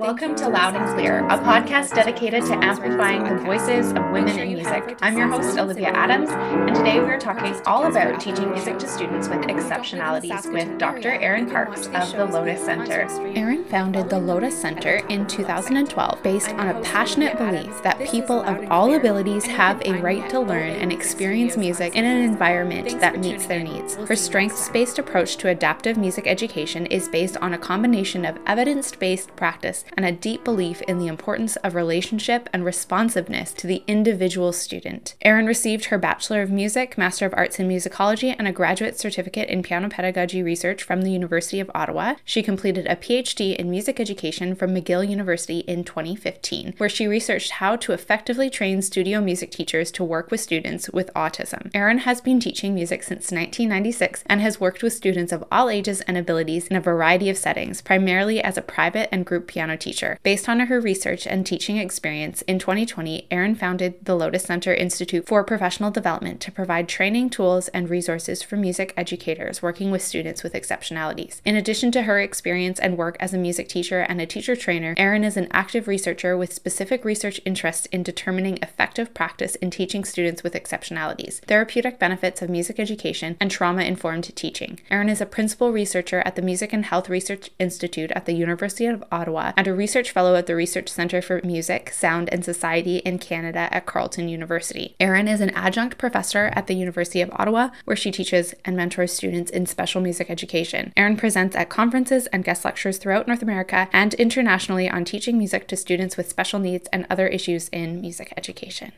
Welcome to Loud and Clear, a podcast dedicated to amplifying the voices of women in music. I'm your host, Olivia Adams, and today we're talking all about teaching music to students with exceptionalities with Dr. Erin Parkes of the Lotus Center. Erin founded the Lotus Center in 2012 based on a passionate belief that people of all abilities have a right to learn and experience music in an environment that meets their needs. Her strengths based approach to adaptive music education is based on a combination of evidence based practice and a deep belief in the importance of relationship and responsiveness to the individual student. Erin received her Bachelor of Music, Master of Arts in Musicology, and a graduate certificate in piano pedagogy research from the University of Ottawa. She completed a PhD in music education from McGill University in 2015, where she researched how to effectively train studio music teachers to work with students with autism. Erin has been teaching music since 1996 and has worked with students of all ages and abilities in a variety of settings, primarily as a private and group piano teacher. Based on her research and teaching experience, in 2020, Erin founded the Lotus Center Institute for Professional Development to provide training tools and resources for music educators working with students with exceptionalities. In addition to her experience and work as a music teacher and a teacher trainer, Erin is an active researcher with specific research interests in determining effective practice in teaching students with exceptionalities, therapeutic benefits of music education, and trauma informed teaching. Erin is a principal researcher at the Music and Health Research Institute at the University of Ottawa and a research fellow at the Research Center for Music, Sound, and Society in Canada at Carleton University. Erin is an adjunct professor at the University of Ottawa, where she teaches and mentors students in special music education. Erin presents at conferences and guest lectures throughout North America and internationally on teaching music to students with special needs and other issues in music education.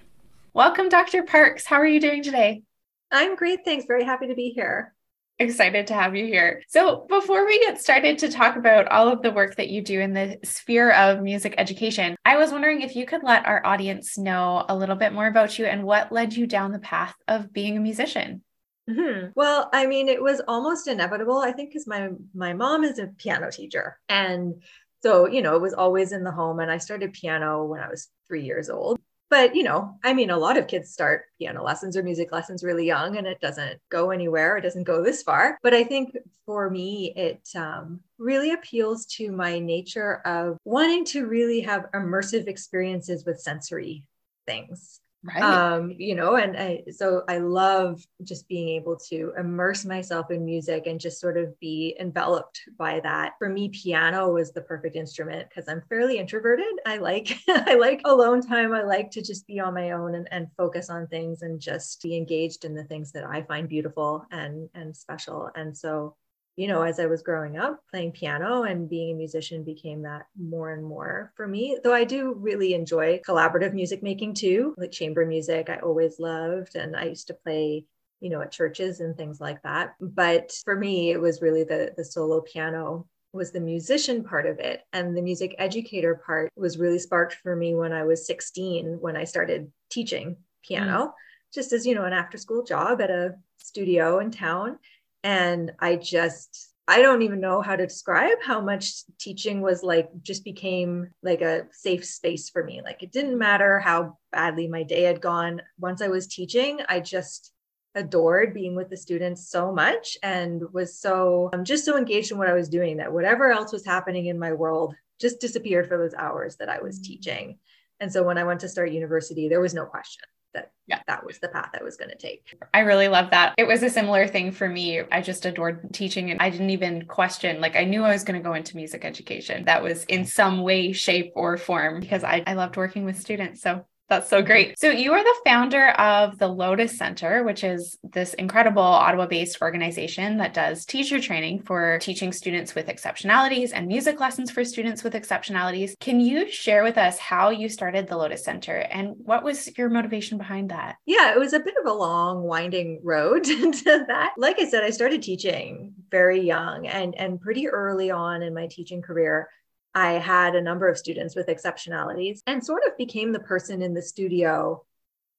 Welcome, Dr. Parkes. How are you doing today? I'm great. Thanks. Very happy to be here. Excited to have you here. So, before we get started to talk about all of the work that you do in the sphere of music education, I was wondering if you could let our audience know a little bit more about you and what led you down the path of being a musician. Mm-hmm. Well, I mean, it was almost inevitable, I think, because my my mom is a piano teacher, and so you know, it was always in the home. And I started piano when I was three years old but you know i mean a lot of kids start piano lessons or music lessons really young and it doesn't go anywhere it doesn't go this far. But i think for me it um, really appeals to my nature of wanting to really have immersive experiences with sensory things Right. Um, you know, and I, so I love just being able to immerse myself in music and just sort of be enveloped by that. For me, piano was the perfect instrument because I'm fairly introverted. I like I like alone time. I like to just be on my own and, and focus on things and just be engaged in the things that I find beautiful and and special. And so you know, as I was growing up, playing piano and being a musician became that more and more for me. Though I do really enjoy collaborative music making too, like chamber music, I always loved. And I used to play, you know, at churches and things like that. But for me, it was really the, the solo piano was the musician part of it. And the music educator part was really sparked for me when I was 16, when I started teaching piano, mm. just as, you know, an after school job at a studio in town and I just, I don't even know how to describe how much teaching was like, just became like a safe space for me. Like it didn't matter how badly my day had gone. Once I was teaching, I just adored being with the students so much and was so, I'm just so engaged in what I was doing that whatever else was happening in my world just disappeared for those hours that I was mm. teaching. And so when I went to start university, there was no question that yeah. that was the path I was going to take. I really love that. It was a similar thing for me. I just adored teaching and I didn't even question, like, I knew I was going to go into music education. That was in some way, shape, or form because I, I loved working with students. So that's so great. So, you are the founder of the Lotus Center, which is this incredible Ottawa based organization that does teacher training for teaching students with exceptionalities and music lessons for students with exceptionalities. Can you share with us how you started the Lotus Center and what was your motivation behind that? Yeah, it was a bit of a long, winding road to that. Like I said, I started teaching very young and, and pretty early on in my teaching career. I had a number of students with exceptionalities and sort of became the person in the studio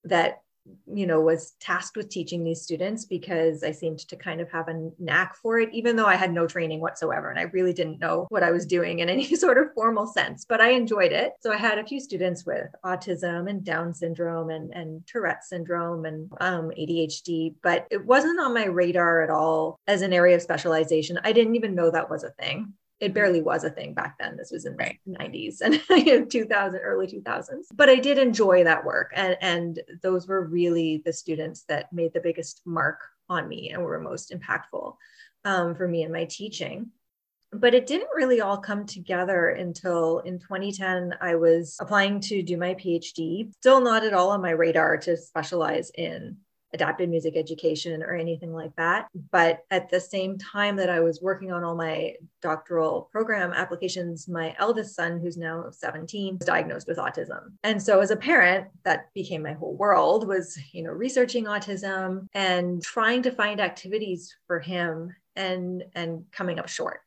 that you know was tasked with teaching these students because I seemed to kind of have a knack for it even though I had no training whatsoever and I really didn't know what I was doing in any sort of formal sense but I enjoyed it. So I had a few students with autism and down syndrome and and Tourette syndrome and um, ADHD but it wasn't on my radar at all as an area of specialization. I didn't even know that was a thing It barely was a thing back then. This was in the 90s and you know, 2000, early 2000s. But I did enjoy that work. And, and those were really the students that made the biggest mark on me and were most impactful um, for me in my teaching but it didn't really all come together until in 2010 i was applying to do my phd still not at all on my radar to specialize in adapted music education or anything like that. But at the same time that i was working on all my doctoral program applications my eldest son who's now 17 was diagnosed with autism. And so as a parent that became my whole world was you know researching autism and trying to find activities for him and and coming up short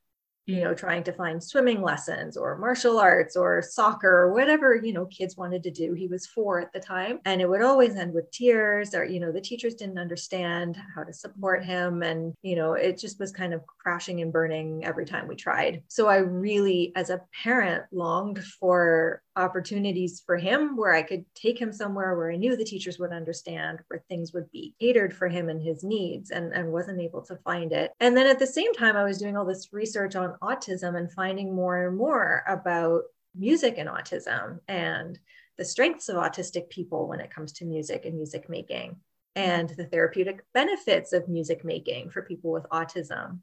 you know trying to find swimming lessons or martial arts or soccer or whatever you know kids wanted to do he was four at the time. And it would always end with tears or you know the teachers didn't understand how to support him. And you know it just was kind of crashing and burning every time we tried. So i really as a parent longed for opportunities for him where I could take him somewhere where I knew the teachers would understand, where things would be catered for him and his needs, and, and wasn't able to find it. And then at the same time, I was doing all this research on autism and finding more and more about music and autism and the strengths of autistic people when it comes to music and music making and the therapeutic benefits of music making for people with autism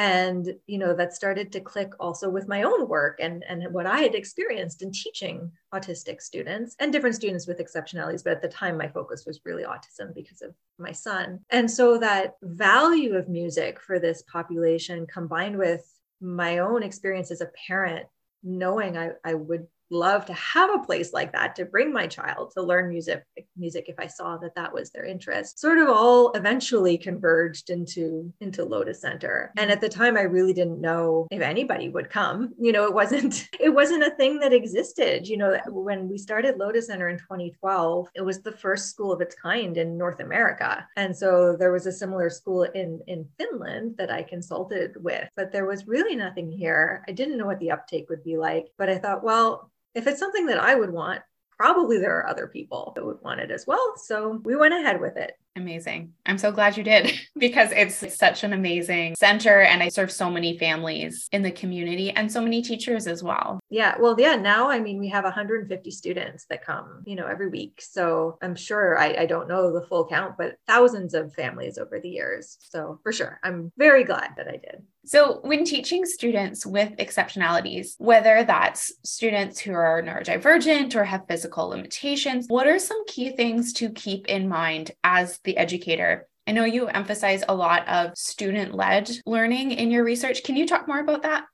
and you know that started to click also with my own work and and what i had experienced in teaching autistic students and different students with exceptionalities but at the time my focus was really autism because of my son. And so that value of music for this population combined with my own experience as a parent knowing i, I would love to have a place like that to bring my child to learn music music if i saw that that was their interest sort of all eventually converged into into lotus center. And at the time i really didn't know if anybody would come. You know it wasn't it wasn't a thing that existed. You know when we started lotus center in 2012 it was the first school of its kind in north america. And so there was a similar school in in finland that i consulted with but there was really nothing here. I didn't know what the uptake would be like but i thought well if it's something that I would want, probably there are other people that would want it as well. So we went ahead with it. Amazing. I'm so glad you did because it's such an amazing center and I serve so many families in the community and so many teachers as well. Yeah. Well, yeah, now I mean we have 150 students that come, you know, every week. So I'm sure I, I don't know the full count, but thousands of families over the years. So for sure. I'm very glad that I did. So, when teaching students with exceptionalities, whether that's students who are neurodivergent or have physical limitations, what are some key things to keep in mind as the educator? I know you emphasize a lot of student led learning in your research. Can you talk more about that?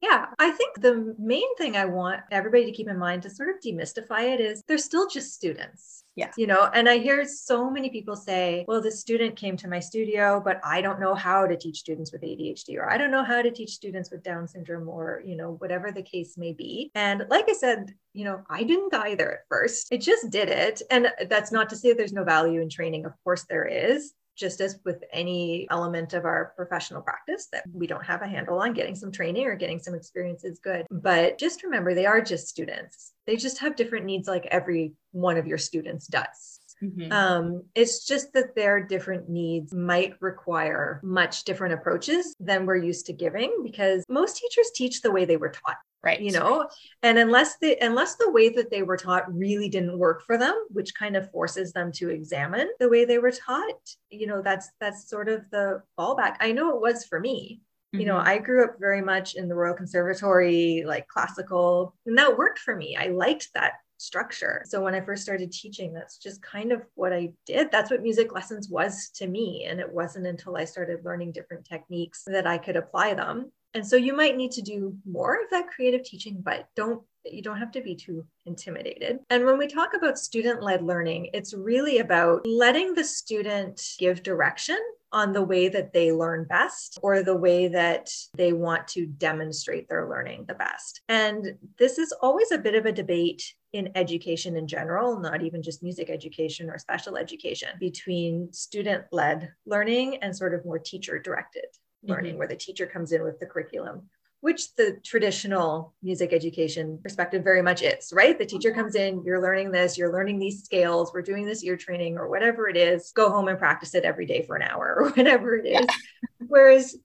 Yeah, I think the main thing I want everybody to keep in mind to sort of demystify it is they're still just students. Yeah. You know, and I hear so many people say, well, the student came to my studio, but I don't know how to teach students with ADHD, or I don't know how to teach students with Down syndrome, or, you know, whatever the case may be. And like I said, you know, I didn't either at first. I just did it. And that's not to say there's no value in training. Of course, there is just as with any element of our professional practice that we don't have a handle on, getting some training or getting some experience is good. But just remember, they are just students. They just have different needs like every one of your students does. Mm-hmm. Um, it's just that their different needs might require much different approaches than we're used to giving because most teachers teach the way they were taught right you know and unless the unless the way that they were taught really didn't work for them which kind of forces them to examine the way they were taught you know that's that's sort of the fallback i know it was for me mm-hmm. you know mm-hmm. i grew up very much in the royal conservatory like classical and that worked for me i liked that structure. So when I first started teaching, that's just kind of what I did. That's what music lessons was to me. And it wasn't until I started learning different techniques that I could apply them. And so you might need to do more of that creative teaching, but don't you don't have to be too intimidated. And when we talk about student led learning, it's really about letting the student give direction on the way that they learn best or the way that they want to demonstrate their learning the best. And this is always a bit of a debate in education in general, not even just music education or special education, between student led learning and sort of more teacher directed learning mm-hmm. where the teacher comes in with the curriculum which the traditional music education perspective very much is, right? The teacher comes in, you're learning this, you're learning these scales, we're doing this ear training or whatever it is, go home and practice it every day for an hour or whatever it is. Yeah. Whereas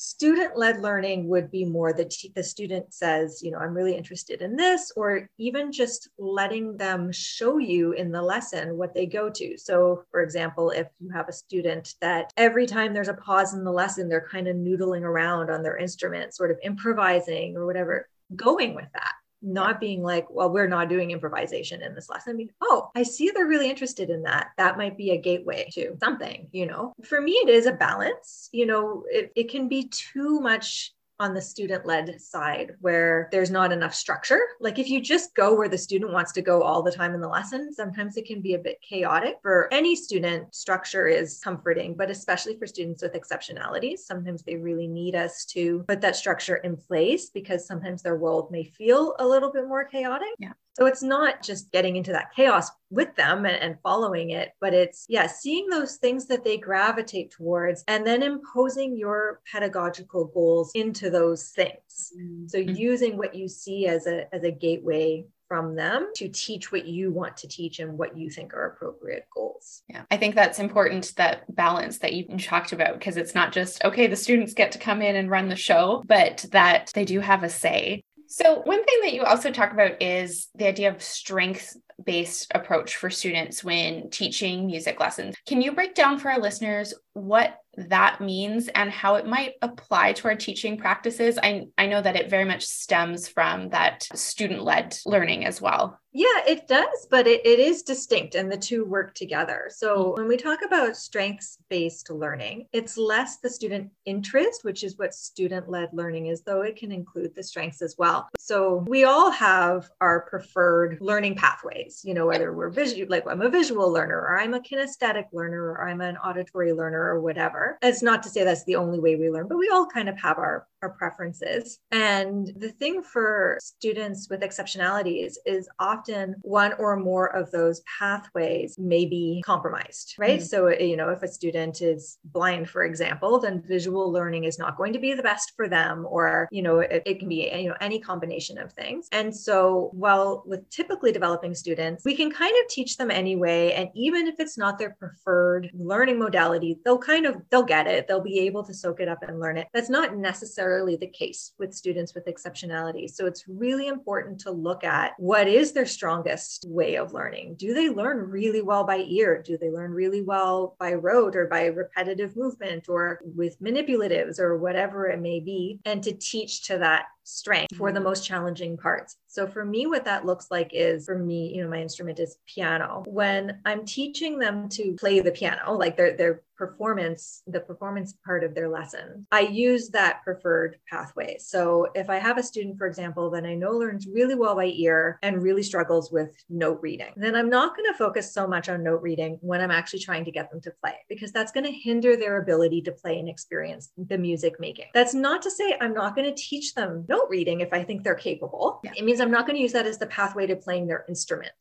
student led learning would be more the, the student says, you know, I'm really interested in this, or even just letting them show you in the lesson what they go to. So, for example, if you have a student that every time there's a pause in the lesson, they're kind of noodling around on their instrument, sort of improvising or whatever, going with that not being like, well, we're not doing improvisation in this lesson. I mean, oh, I see they're really interested in that. That might be a gateway to something, you know. For me, it is a balance. You know, it, it can be too much on the student led side where there's not enough structure. Like if you just go where the student wants to go all the time in the lesson, sometimes it can be a bit chaotic. For any student, structure is comforting, but especially for students with exceptionalities, sometimes they really need us to put that structure in place because sometimes their world may feel a little bit more chaotic. Yeah. So it's not just getting into that chaos with them and, and, following it, but it's, yeah, seeing those things that they gravitate towards and then imposing your pedagogical goals into those things. Mm-hmm. So using what you see as a, as a gateway from them to teach what you want to teach and what you think are appropriate goals. Yeah, I think that's important that balance that you talked about because it's not just, okay, the students get to come in and run the show, but that they do have a say so, one thing that you also talk about is the idea of strength based approach for students when teaching music lessons. Can you break down for our listeners what that means and how it might apply to our teaching practices? I, I know that it very much stems from that student led learning as well. Yeah, it does, but it, it is distinct and the two work together. So when we talk about strengths based learning, it's less the student interest, which is what student led learning is, though it can include the strengths as well. So we all have our preferred learning pathways, you know, whether we're visual, like I'm a visual learner or I'm a kinesthetic learner or I'm an auditory learner or whatever. It's not to say that's the only way we learn, but we all kind of have our our preferences. And the thing for students with exceptionalities is often one or more of those pathways may be compromised, right? Mm-hmm. So, you know, if a student is blind, for example, then visual learning is not going to be the best for them, or, you know, it, it can be, you know, any combination of things. And so, while with typically developing students, we can kind of teach them anyway. And even if it's not their preferred learning modality, they'll kind of, they'll get it. They'll be able to soak it up and learn it. That's not necessarily necessarily the case with students with exceptionality. So it's really important to look at what is their strongest way of learning. Do they learn really well by ear? Do they learn really well by rote or by repetitive movement or with manipulatives or whatever it may be? And to teach to that strength for the mm-hmm. most challenging parts. So for me, what that looks like is for me, you know, my instrument is piano. When I'm teaching them to play the piano, like their their performance, the performance part of their lesson, I use that preferred pathway. So if I have a student, for example, that I know learns really well by ear and really struggles with note reading, then I'm not going to focus so much on note reading when I'm actually trying to get them to play because that's going to hinder their ability to play and experience the music making. That's not to say I'm not going to teach them note reading if I think they're capable. Yeah. It means I'm not going to use that as the pathway to playing their instrument.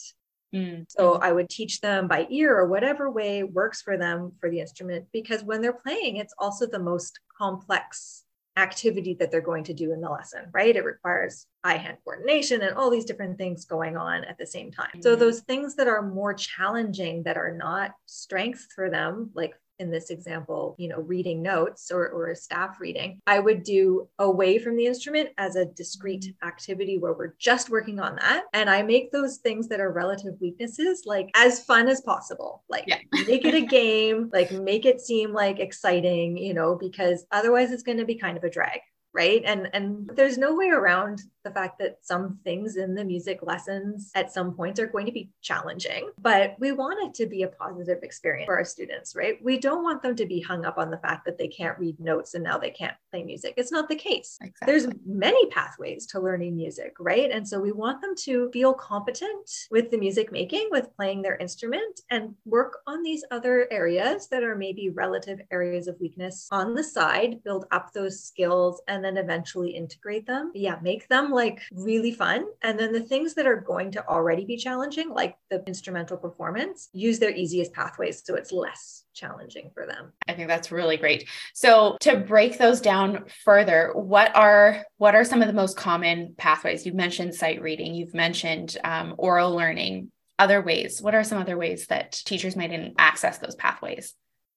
Mm. So I would teach them by ear or whatever way works for them for the instrument because when they're playing, it's also the most complex activity that they're going to do in the lesson, right? It requires eye hand coordination and all these different things going on at the same time. Mm-hmm. So those things that are more challenging that are not strengths for them, like in this example, you know, reading notes or, or a staff reading, I would do away from the instrument as a discrete mm-hmm. activity where we're just working on that. And I make those things that are relative weaknesses like as fun as possible. Like yeah. make it a game, like make it seem like exciting, you know, because otherwise it's going to be kind of a drag right and and there's no way around the fact that some things in the music lessons at some points are going to be challenging, but we want it to be a positive experience for our students, right? We don't want them to be hung up on the fact that they can't read notes and now they can't play music. It's not the case. Exactly. There's many pathways to learning music, right? And so we want them to feel competent with the music making, with playing their instrument, and work on these other areas that are maybe relative areas of weakness on the side, build up those skills, and then eventually integrate them. Yeah, make them like really fun. And then the things that are going to already be challenging, like the instrumental performance, use their easiest pathways so it's less challenging for them. I think that's really great. So to break those down further, what are what are some of the most common pathways? You've mentioned sight reading, you've mentioned um, aural learning. Other ways, what are some other ways that teachers might access those pathways?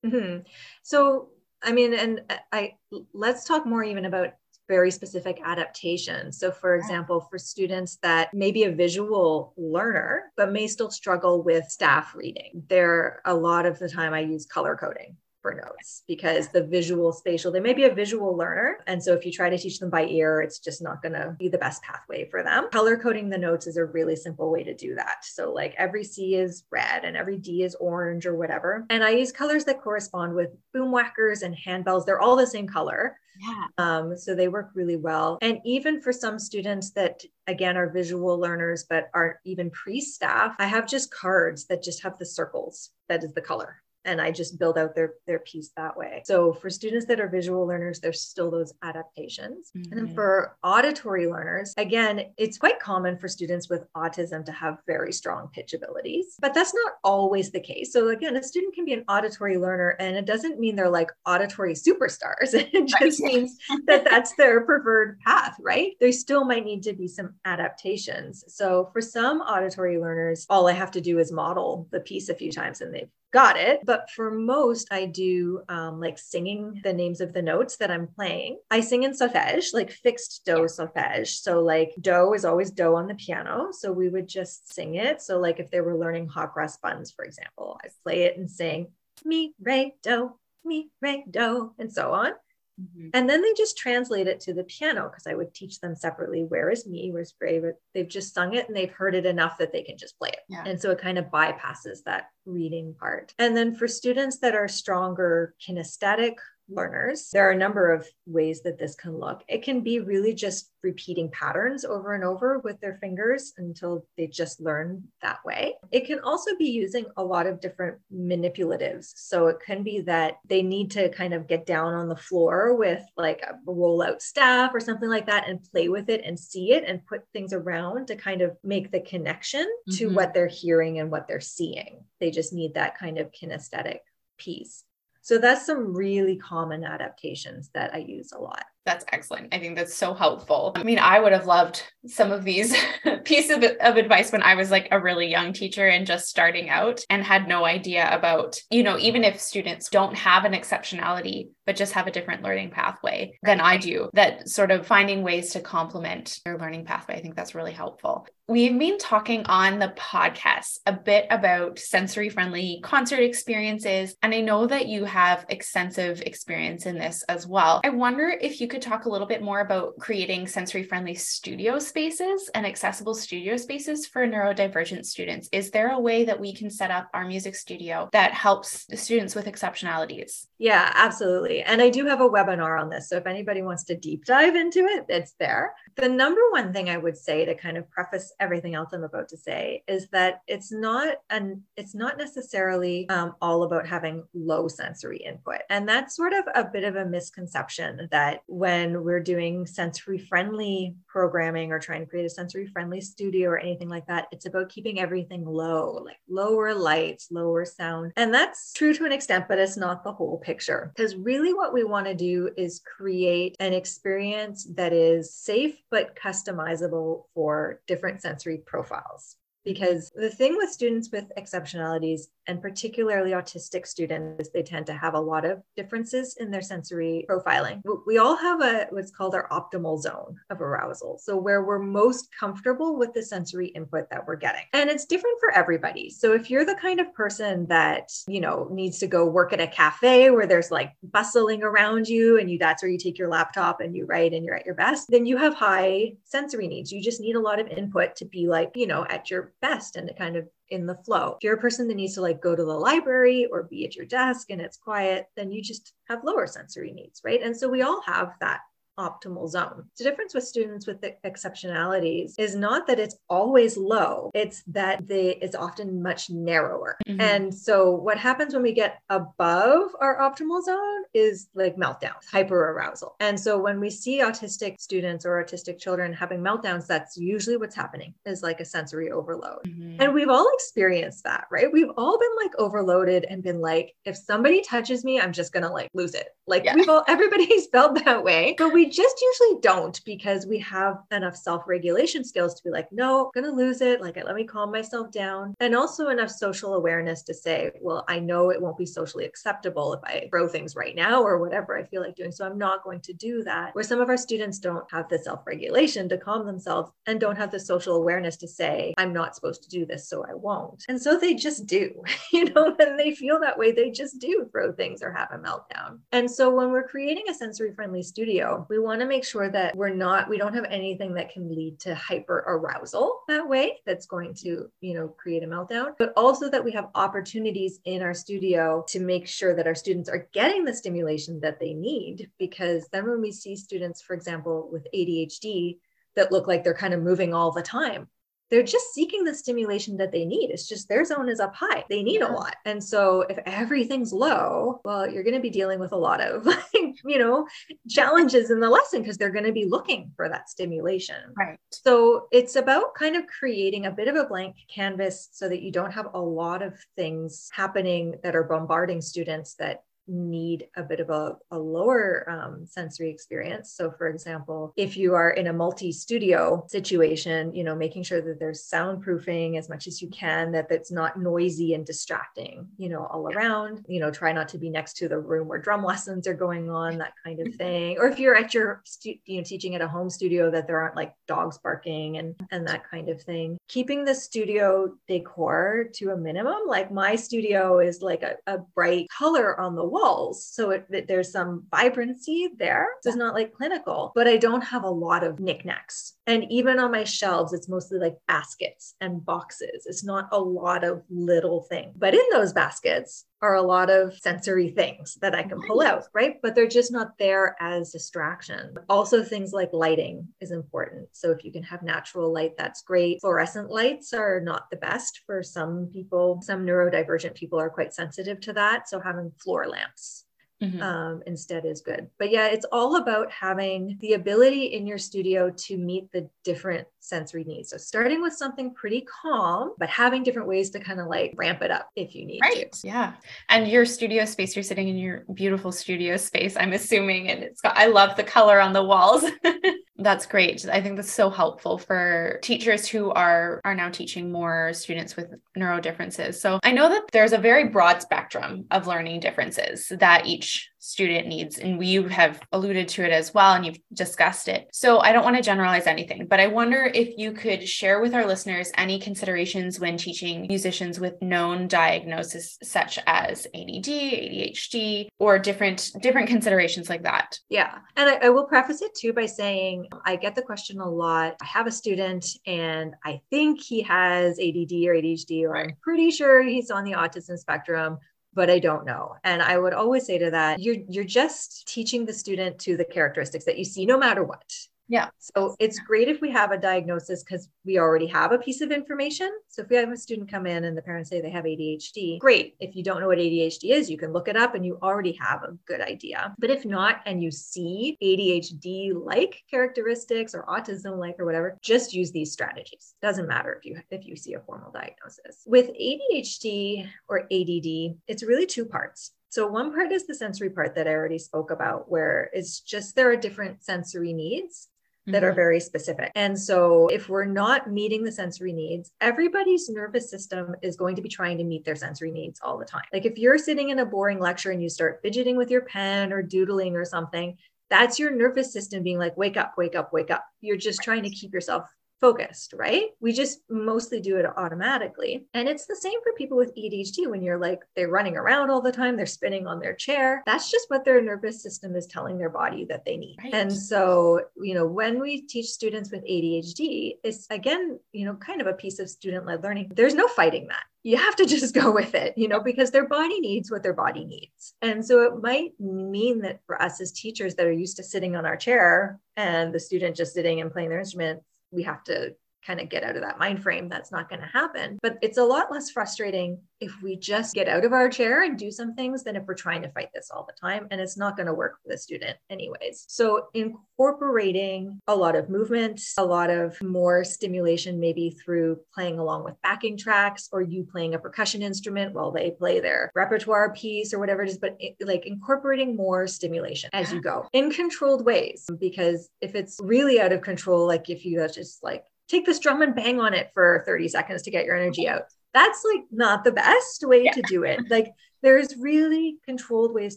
Mm-hmm. So I mean, and uh, I let's talk more even about very specific adaptations. So, for example, for students that may be a visual learner, but may still struggle with staff reading, there a lot of the time I use color coding for notes because the visual spatial, they may be a visual learner. And so if you try to teach them by ear, it's just not going to be the best pathway for them. Color coding the notes is a really simple way to do that. So like every C is red and every D is orange or whatever. And I use colors that correspond with Boomwhackers and handbells. They're all the same color. Yeah. Um, so they work really well. And even for some students that, again, are visual learners, but aren't even pre staff, I have just cards that just have the circles. That is the color and I just build out their their piece that way. So for students that are visual learners, there's still those adaptations. Mm-hmm. And then mm-hmm. for auditory learners, again, it's quite common for students with autism to have very strong pitch abilities, but that's not always the case. So again, a student can be an auditory learner and it doesn't mean they're like auditory superstars. it just right. means that that's their preferred path, right? There still might need to be some adaptations. So for some auditory learners, all I have to do is model the piece a few times and they've got it. But for most, I do um, like singing the names of the notes that I'm playing. I sing in solfege, like fixed do solfege. So like do is always do on the piano. So we would just sing it. So like if they were learning hot cross buns, for example, I play it and sing mi, re, do, mi, re, do, and so on. Mm-hmm. And then they just translate it to the piano because I would teach them separately. Where is mi? Where's brave? They've just sung it and they've heard it enough that they can just play it. Yeah. And so it kind of bypasses that reading part. And then for students that are stronger kinesthetic learners. There are a number of ways that this can look. It can be really just repeating patterns over and over with their fingers until they just learn that way. It can also be using a lot of different manipulatives. So it can be that they need to kind of get down on the floor with like a rollout staff or something like that and play with it and see it and put things around to kind of make the connection mm-hmm. to what they're hearing and what they're seeing. They just need that kind of kinesthetic piece. So that's some really common adaptations that I use a lot. That's excellent. I think that's so helpful. I mean, I would have loved some of these pieces of, of advice when I was like a really young teacher and just starting out and had no idea about, you know, even if students don't have an exceptionality, but just have a different learning pathway than I do, that sort of finding ways to complement their learning pathway. I think that's really helpful. We've been talking on the podcast a bit about sensory friendly concert experiences. And I know that you have extensive experience in this as well. I wonder if you could talk a little bit more about creating sensory friendly studio spaces and accessible studio spaces for neurodivergent students. Is there a way that we can set up our music studio that helps students with exceptionalities? Yeah, absolutely. And I do have a webinar on this. So if anybody wants to deep dive into it, it's there. The number one thing I would say to kind of preface everything else I'm about to say is that it's not an it's not necessarily um, all about having low sensory input. And that's sort of a bit of a misconception that when we're doing sensory friendly programming or trying to create a sensory friendly studio or anything like that, it's about keeping everything low, like lower lights, lower sound. And that's true to an extent, but it's not the whole picture. Because really, what we want to do is create an experience that is safe but customizable for different sensory profiles because the thing with students with exceptionalities and particularly autistic students they tend to have a lot of differences in their sensory profiling. We all have a what's called our optimal zone of arousal. So where we're most comfortable with the sensory input that we're getting. And it's different for everybody. So if you're the kind of person that you know needs to go work at a cafe where there's like bustling around you and you that's where you take your laptop and you write and you're at your best then you have high sensory needs. You just need a lot of input to be like you know at your best and to kind of in the flow. If you're a person that needs to like go to the library or be at your desk and it's quiet, then you just have lower sensory needs, right? And so we all have that optimal zone. The difference with students with exceptionalities is not that it's always low, it's that they, it's often much narrower. Mm-hmm. And so what happens when we get above our optimal zone is like meltdowns, hyper arousal. And so when we see autistic students or autistic children having meltdowns, that's usually what's happening is like a sensory overload. Mm-hmm. And we've all experienced that, right? We've all been like overloaded and been like, if somebody touches me, I'm just going to like lose it. Like yeah. we've all, everybody's felt that way, but we we just usually don't because we have enough self regulation skills to be like, no, I'm going to lose it. Like, let me calm myself down. And also enough social awareness to say, well, I know it won't be socially acceptable if I throw things right now or whatever I feel like doing. So I'm not going to do that. Where some of our students don't have the self regulation to calm themselves and don't have the social awareness to say, I'm not supposed to do this, so I won't. And so they just do, you know, when they feel that way, they just do throw things or have a meltdown. And so when we're creating a sensory friendly studio, we want to make sure that we're not, we don't have anything that can lead to hyper arousal that way that's going to, you know, create a meltdown, but also that we have opportunities in our studio to make sure that our students are getting the stimulation that they need. Because then when we see students, for example, with ADHD, that look like they're kind of moving all the time they're just seeking the stimulation that they need. It's just their zone is up high. They need yeah. a lot. And so if everything's low, well, you're going to be dealing with a lot of, you know, challenges in the lesson because they're going to be looking for that stimulation. Right. So it's about kind of creating a bit of a blank canvas so that you don't have a lot of things happening that are bombarding students that need a bit of a, a lower um, sensory experience. So, for example, if you are in a multi studio situation, you know, making sure that there's soundproofing as much as you can, that that's not noisy and distracting, you know, all around, you know, try not to be next to the room where drum lessons are going on, that kind of thing. Or if you're at your, stu- you know, teaching at a home studio, that there aren't like dogs barking and, and that kind of thing. Keeping the studio decor to a minimum. Like my studio is like a, a bright color on the walls. So it, there's some vibrancy there. So it's not like clinical, but I don't have a lot of knickknacks. And even on my shelves, it's mostly like baskets and boxes. It's not a lot of little things. But in those baskets are a lot of sensory things that I can pull out, right? But they're just not there as distraction. Also, things like lighting is important. So if you can have natural light, that's great. Fluorescent lights are not the best for some people. Some neurodivergent people are quite sensitive to that. So having floor lamps Mm-hmm. Um, instead is good. But yeah, it's all about having the ability in your studio to meet the different sensory needs. So starting with something pretty calm, but having different ways to kind of like ramp it up if you need right. to. Yeah. And your studio space, you're sitting in your beautiful studio space, I'm assuming, and it's got, I love the color on the walls. That's great. I think that's so helpful for teachers who are are now teaching more students with neuro differences. So I know that there's a very broad spectrum of learning differences that each student needs. And we have alluded to it as well, and you've discussed it. So I don't want to generalize anything, but I wonder if you could share with our listeners any considerations when teaching musicians with known diagnosis such as ADD, ADHD, or different different considerations like that. Yeah. And I, I will preface it too by saying I get the question a lot. I have a student and I think he has ADD or ADHD, or I'm pretty sure he's on the autism spectrum but I don't know. And I would always say to that, you're you're just teaching the student to the characteristics that you see no matter what. Yeah. So it's great if we have a diagnosis because we already have a piece of information. So if we have a student come in and the parents say they have ADHD, great. If you don't know what ADHD is, you can look it up and you already have a good idea. But if not, and you see ADHD like characteristics or autism like or whatever, just use these strategies. Doesn't matter if you if you see a formal diagnosis. With ADHD or ADD, it's really two parts. So, one part is the sensory part that I already spoke about, where it's just there are different sensory needs that are mm-hmm. very specific. And so, if we're not meeting the sensory needs, everybody's nervous system is going to be trying to meet their sensory needs all the time. Like if you're sitting in a boring lecture and you start fidgeting with your pen or doodling or something, that's your nervous system being like, wake up, wake up, wake up. You're just trying to keep yourself focused, right? We just mostly do it automatically. And it's the same for people with ADHD when you're like, they're running around all the time, they're spinning on their chair. That's just what their nervous system is telling their body that they need. Right. And so, you know, when we teach students with ADHD, it's again, you know, kind of a piece of student led learning. There's no fighting that you have to just go with it, you know, because their body needs what their body needs. And so it might mean that for us as teachers that are used to sitting on our chair and the student just sitting and playing their instrument, we have to kind of get out of that mind frame. That's not going to happen. But it's a lot less frustrating if we just get out of our chair and do some things than if we're trying to fight this all the time. And it's not going to work for the student, anyways. So, incorporating a lot of movement, a lot of more stimulation, maybe through playing along with backing tracks or you playing a percussion instrument while they play their repertoire piece or whatever it is, but it, like incorporating more stimulation as you go in controlled ways. Because if it's really out of control, like if you just like take this drum and bang on it for 30 seconds to get your energy out. That's like not the best way yeah. to do it. Like there's really controlled ways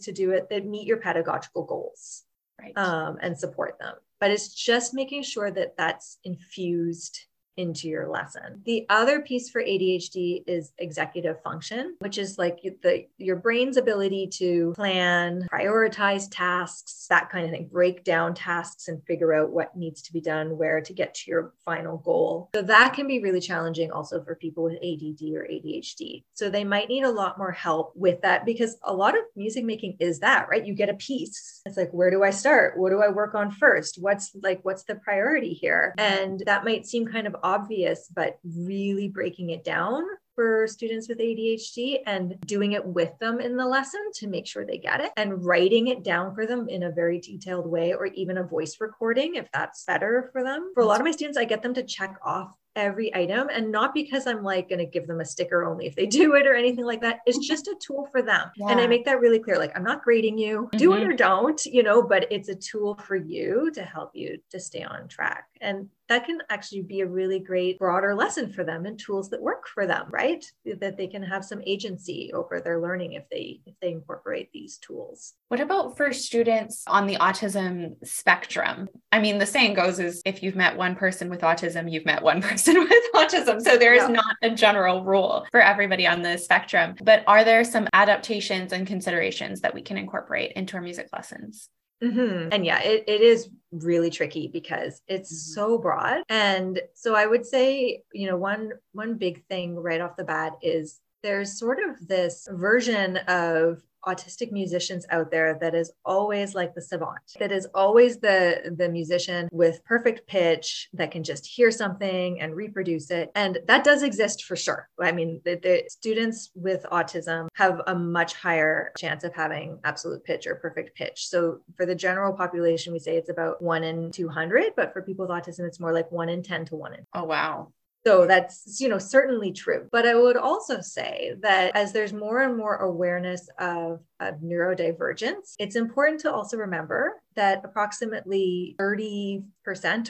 to do it that meet your pedagogical goals right. um, and support them. But it's just making sure that that's infused into your lesson. The other piece for ADHD is executive function, which is like the your brain's ability to plan, prioritize tasks, that kind of thing, break down tasks and figure out what needs to be done where to get to your final goal. So that can be really challenging also for people with ADD or ADHD. So they might need a lot more help with that because a lot of music making is that, right? You get a piece. It's like where do I start? What do I work on first? What's like what's the priority here? And that might seem kind of obvious, but really breaking it down for students with ADHD and doing it with them in the lesson to make sure they get it and writing it down for them in a very detailed way or even a voice recording if that's better for them. For a lot of my students, I get them to check off every item and not because I'm like going to give them a sticker only if they do it or anything like that. It's just a tool for them. Yeah. And I make that really clear. Like, I'm not grading you, mm-hmm. do it or don't, you know, but it's a tool for you to help you to stay on track. And that can actually be a really great broader lesson for them and tools that work for them right? That they can have some agency over their learning if they if they incorporate these tools. What about for students on the autism spectrum? I mean the saying goes is if you've met one person with autism you've met one person with autism. So there is yeah. not a general rule for everybody on the spectrum. But are there some adaptations and considerations that we can incorporate into our music lessons Mm-hmm. And yeah, it, it is really tricky because it's mm-hmm. so broad. And so I would say, you know, one one big thing right off the bat is there's sort of this version of autistic musicians out there that is always like the savant that is always the the musician with perfect pitch that can just hear something and reproduce it. And that does exist for sure. I mean the, the students with autism have a much higher chance of having absolute pitch or perfect pitch. So for the general population we say it's about 1 in 200 but for people with autism it's more like 1 in 10 to 1 in oh wow so that's, you know, certainly true. But I would also say that as there's more and more awareness of, of neurodivergence, it's important to also remember that approximately 30%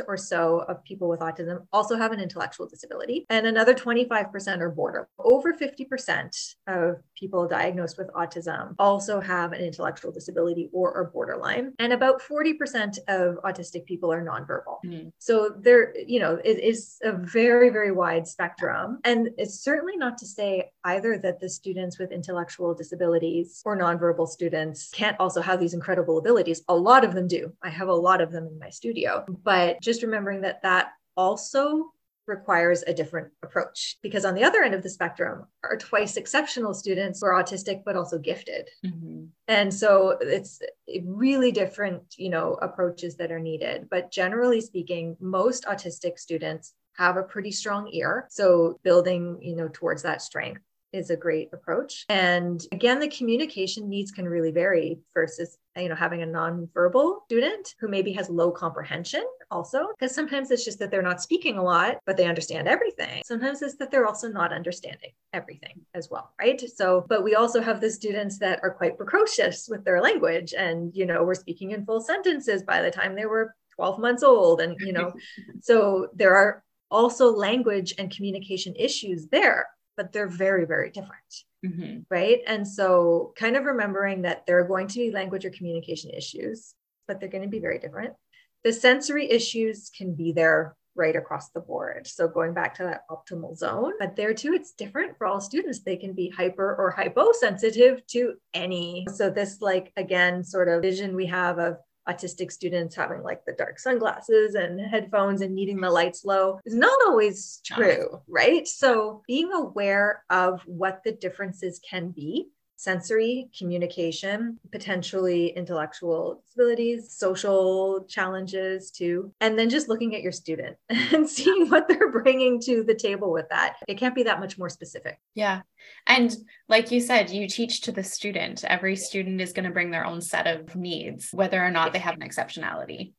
or so of people with autism also have an intellectual disability, and another 25% are border. Over 50% of people diagnosed with autism also have an intellectual disability or are borderline, and about 40% of autistic people are nonverbal. Mm-hmm. So there, you know, it is a very, very wide spectrum. And it's certainly not to say either that the students with intellectual disabilities or nonverbal students can't also have these incredible abilities. A lot of them do. I have a lot of them in my studio, but just remembering that that also requires a different approach because on the other end of the spectrum are twice exceptional students who are autistic but also gifted mm-hmm. and so it's really different you know approaches that are needed but generally speaking most autistic students have a pretty strong ear so building you know towards that strength is a great approach. And again, the communication needs can really vary versus you know having a nonverbal student who maybe has low comprehension also because sometimes it's just that they're not speaking a lot but they understand everything. Sometimes it's that they're also not understanding everything as well right? So but we also have the students that are quite precocious with their language and you know we're speaking in full sentences by the time they were 12 months old and you know. So there are also language and communication issues there but they're very, very different. Mm-hmm. Right. And so, kind of remembering that there are going to be language or communication issues, but they're going to be very different. The sensory issues can be there right across the board. So, going back to that optimal zone, but there too, it's different for all students. They can be hyper or hyposensitive to any. So, this, like, again, sort of vision we have of autistic students having like the dark sunglasses and headphones and needing the lights low is not always true, right? So being aware of what the differences can be sensory, communication, potentially intellectual disabilities, social challenges too. And then just looking at your student and seeing what they're bringing to the table with that. It can't be that much more specific. Yeah. And like you said, you teach to the student. Every student is going to bring their own set of needs, whether or not they have an exceptionality.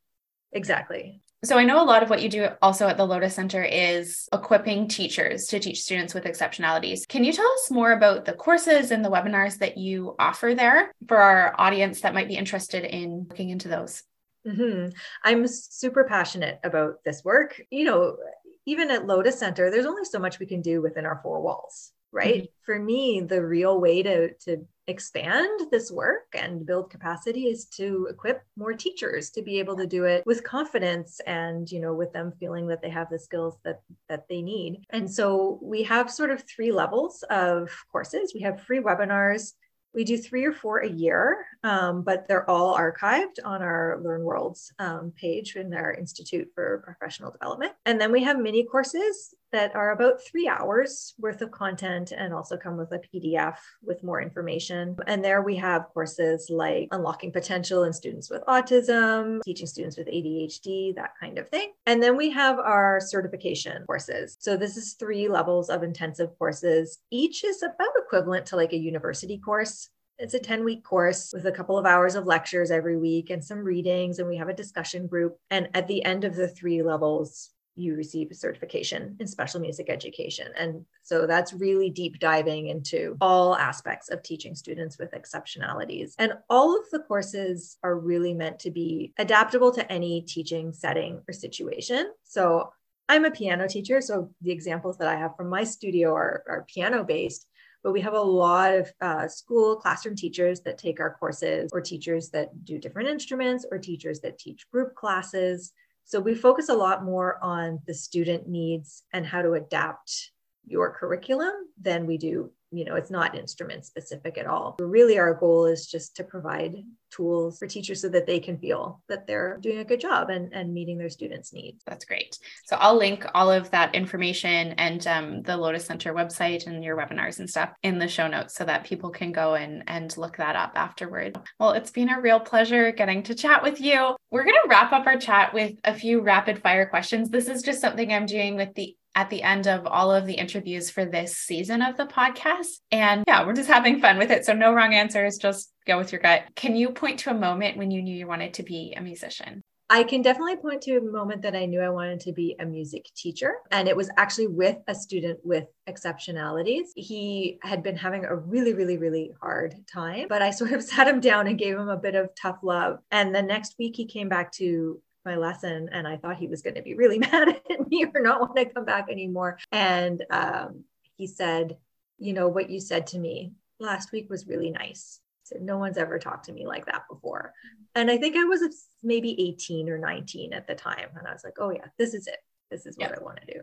Exactly. So I know a lot of what you do also at the Lotus Center is equipping teachers to teach students with exceptionalities. Can you tell us more about the courses and the webinars that you offer there for our audience that might be interested in looking into those? Mm-hmm. I'm super passionate about this work. You know, even at Lotus Center, there's only so much we can do within our four walls right mm-hmm. for me the real way to to expand this work and build capacity is to equip more teachers to be able to do it with confidence and you know with them feeling that they have the skills that that they need. And so we have sort of three levels of courses. We have free webinars. We do three or four a year, um, but they're all archived on our LearnWorlds um, page in our Institute for Professional Development. And then we have mini courses that are about three hours worth of content and also come with a PDF with more information. And there we have courses like unlocking potential in students with autism, teaching students with ADHD, that kind of thing. And then we have our certification courses. So this is three levels of intensive courses. Each is about equivalent to like a university course it's a 10 week course with a couple of hours of lectures every week and some readings and we have a discussion group and at the end of the three levels you receive a certification in special music education. And so that's really deep diving into all aspects of teaching students with exceptionalities. And all of the courses are really meant to be adaptable to any teaching setting or situation. So I'm a piano teacher, so the examples that I have from my studio are, are piano based but we have a lot of uh, school classroom teachers that take our courses or teachers that do different instruments or teachers that teach group classes so we focus a lot more on the student needs and how to adapt your curriculum than we do you know it's not instrument specific at all. Really our goal is just to provide tools for teachers so that they can feel that they're doing a good job and, and meeting their students needs. That's great. So i'll link all of that information and um, the lotus center website and your webinars and stuff in the show notes so that people can go and and look that up afterward. Well it's been a real pleasure getting to chat with you. We're going to wrap up our chat with a few rapid fire questions. This is just something i'm doing with the at the end of all of the interviews for this season of the podcast. And yeah, we're just having fun with it. So, no wrong answers, just go with your gut. Can you point to a moment when you knew you wanted to be a musician? I can definitely point to a moment that I knew I wanted to be a music teacher. And it was actually with a student with exceptionalities. He had been having a really, really, really hard time, but I sort of sat him down and gave him a bit of tough love. And the next week he came back to my lesson and I thought he was going to be really mad at me or not want to come back anymore. And um, he said, You know, what you said to me last week was really nice. Said, No one's ever talked to me like that before. And I think I was maybe 18 or 19 at the time. And I was like, Oh, yeah, this is it. This is what yep. I want to do.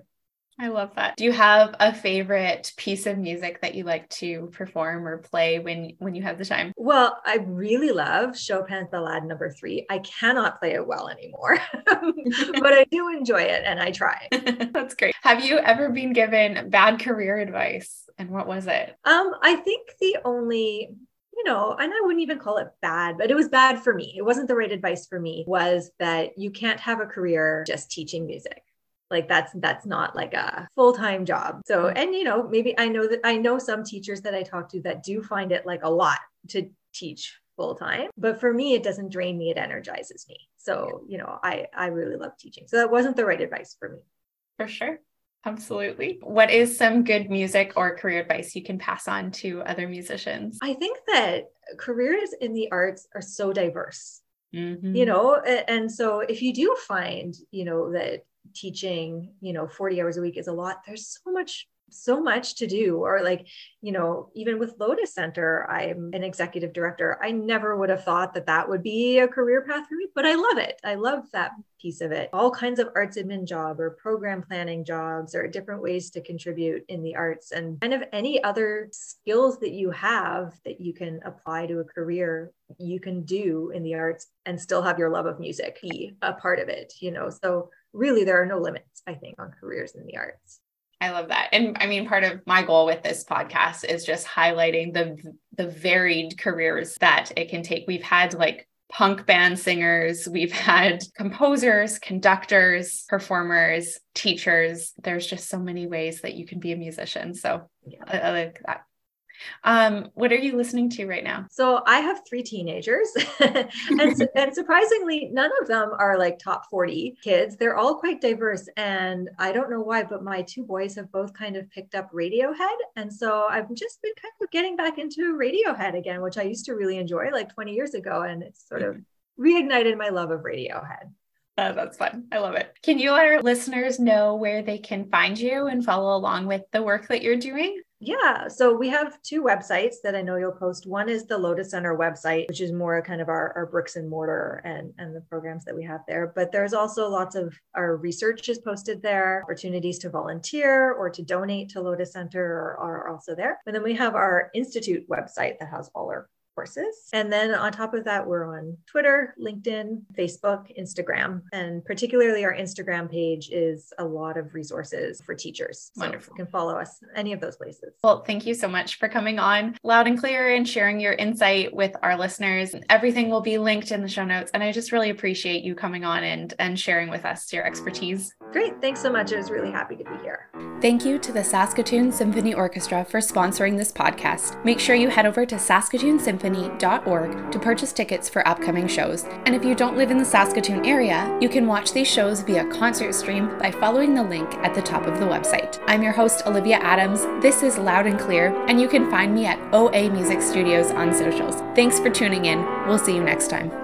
I love that. Do you have a favorite piece of music that you like to perform or play when when you have the time? Well, I really love Chopin's Ballade number 3. I cannot play it well anymore, but I do enjoy it and I try. That's great. Have you ever been given bad career advice and what was it? Um I think the only you know, and I wouldn't even call it bad, but it was bad for me. It wasn't the right advice for me was that you can't have a career just teaching music like that's that's not like a full-time job. So mm. and you know maybe i know that i know some teachers that i talk to that do find it like a lot to teach full time but for me it doesn't drain me it energizes me. So you know i i really love teaching. So that wasn't the right advice for me. For sure. Absolutely. What is some good music or career advice you can pass on to other musicians? I think that careers in the arts are so diverse. Mm-hmm. you know and so if you do find you know that teaching you know 40 hours a week is a lot. There's so much so much to do. Or like you know even with lotus center i'm an executive director. I never would have thought that that would be a career path for me but i love it. I love that piece of it. All kinds of arts admin job or program planning jobs or different ways to contribute in the arts and kind of any other skills that you have that you can apply to a career you can do in the arts and still have your love of music be a part of it you know? So really there are no limits, I think, on careers in the arts. I love that. And I mean, part of my goal with this podcast is just highlighting the the varied careers that it can take. We've had like punk band singers, we've had composers, conductors, performers, teachers. There's just so many ways that you can be a musician. So yeah. I, I like that. Um, what are you listening to right now? So I have three teenagers, and, and surprisingly, none of them are like top 40 kids. They're all quite diverse. And I don't know why, but my two boys have both kind of picked up Radiohead. And so I've just been kind of getting back into Radiohead again, which I used to really enjoy like 20 years ago. And it's sort of reignited my love of Radiohead. Oh, that's fun. I love it. Can you let our listeners know where they can find you and follow along with the work that you're doing? Yeah, so we have two websites that I know you'll post. One is the Lotus Center website, which is more kind of our, our bricks and mortar and, and the programs that we have there. But there's also lots of our research is posted there, opportunities to volunteer or to donate to Lotus Center are, are also there. And then we have our Institute website that has all our courses. And then on top of that, we're on Twitter, LinkedIn, Facebook, Instagram. And particularly our Instagram page is a lot of resources for teachers. So Wonderful. You can follow us any of those places. Well, thank you so much for coming on loud and clear and sharing your insight with our listeners. Everything will be linked in the show notes. And I just really appreciate you coming on and, and sharing with us your expertise. Great. Thanks so much. I was really happy to be here. Thank you to the Saskatoon Symphony Orchestra for sponsoring this podcast. Make sure you head over to Saskatoon Symphony symphony.org to purchase tickets for upcoming shows. And if you don't live in the Saskatoon area, you can watch these shows via concert stream by following the link at the top of the website. I'm your host, Olivia Adams. This is Loud and Clear, and you can find me at OA Music Studios on socials. Thanks for tuning in. We'll see you next time.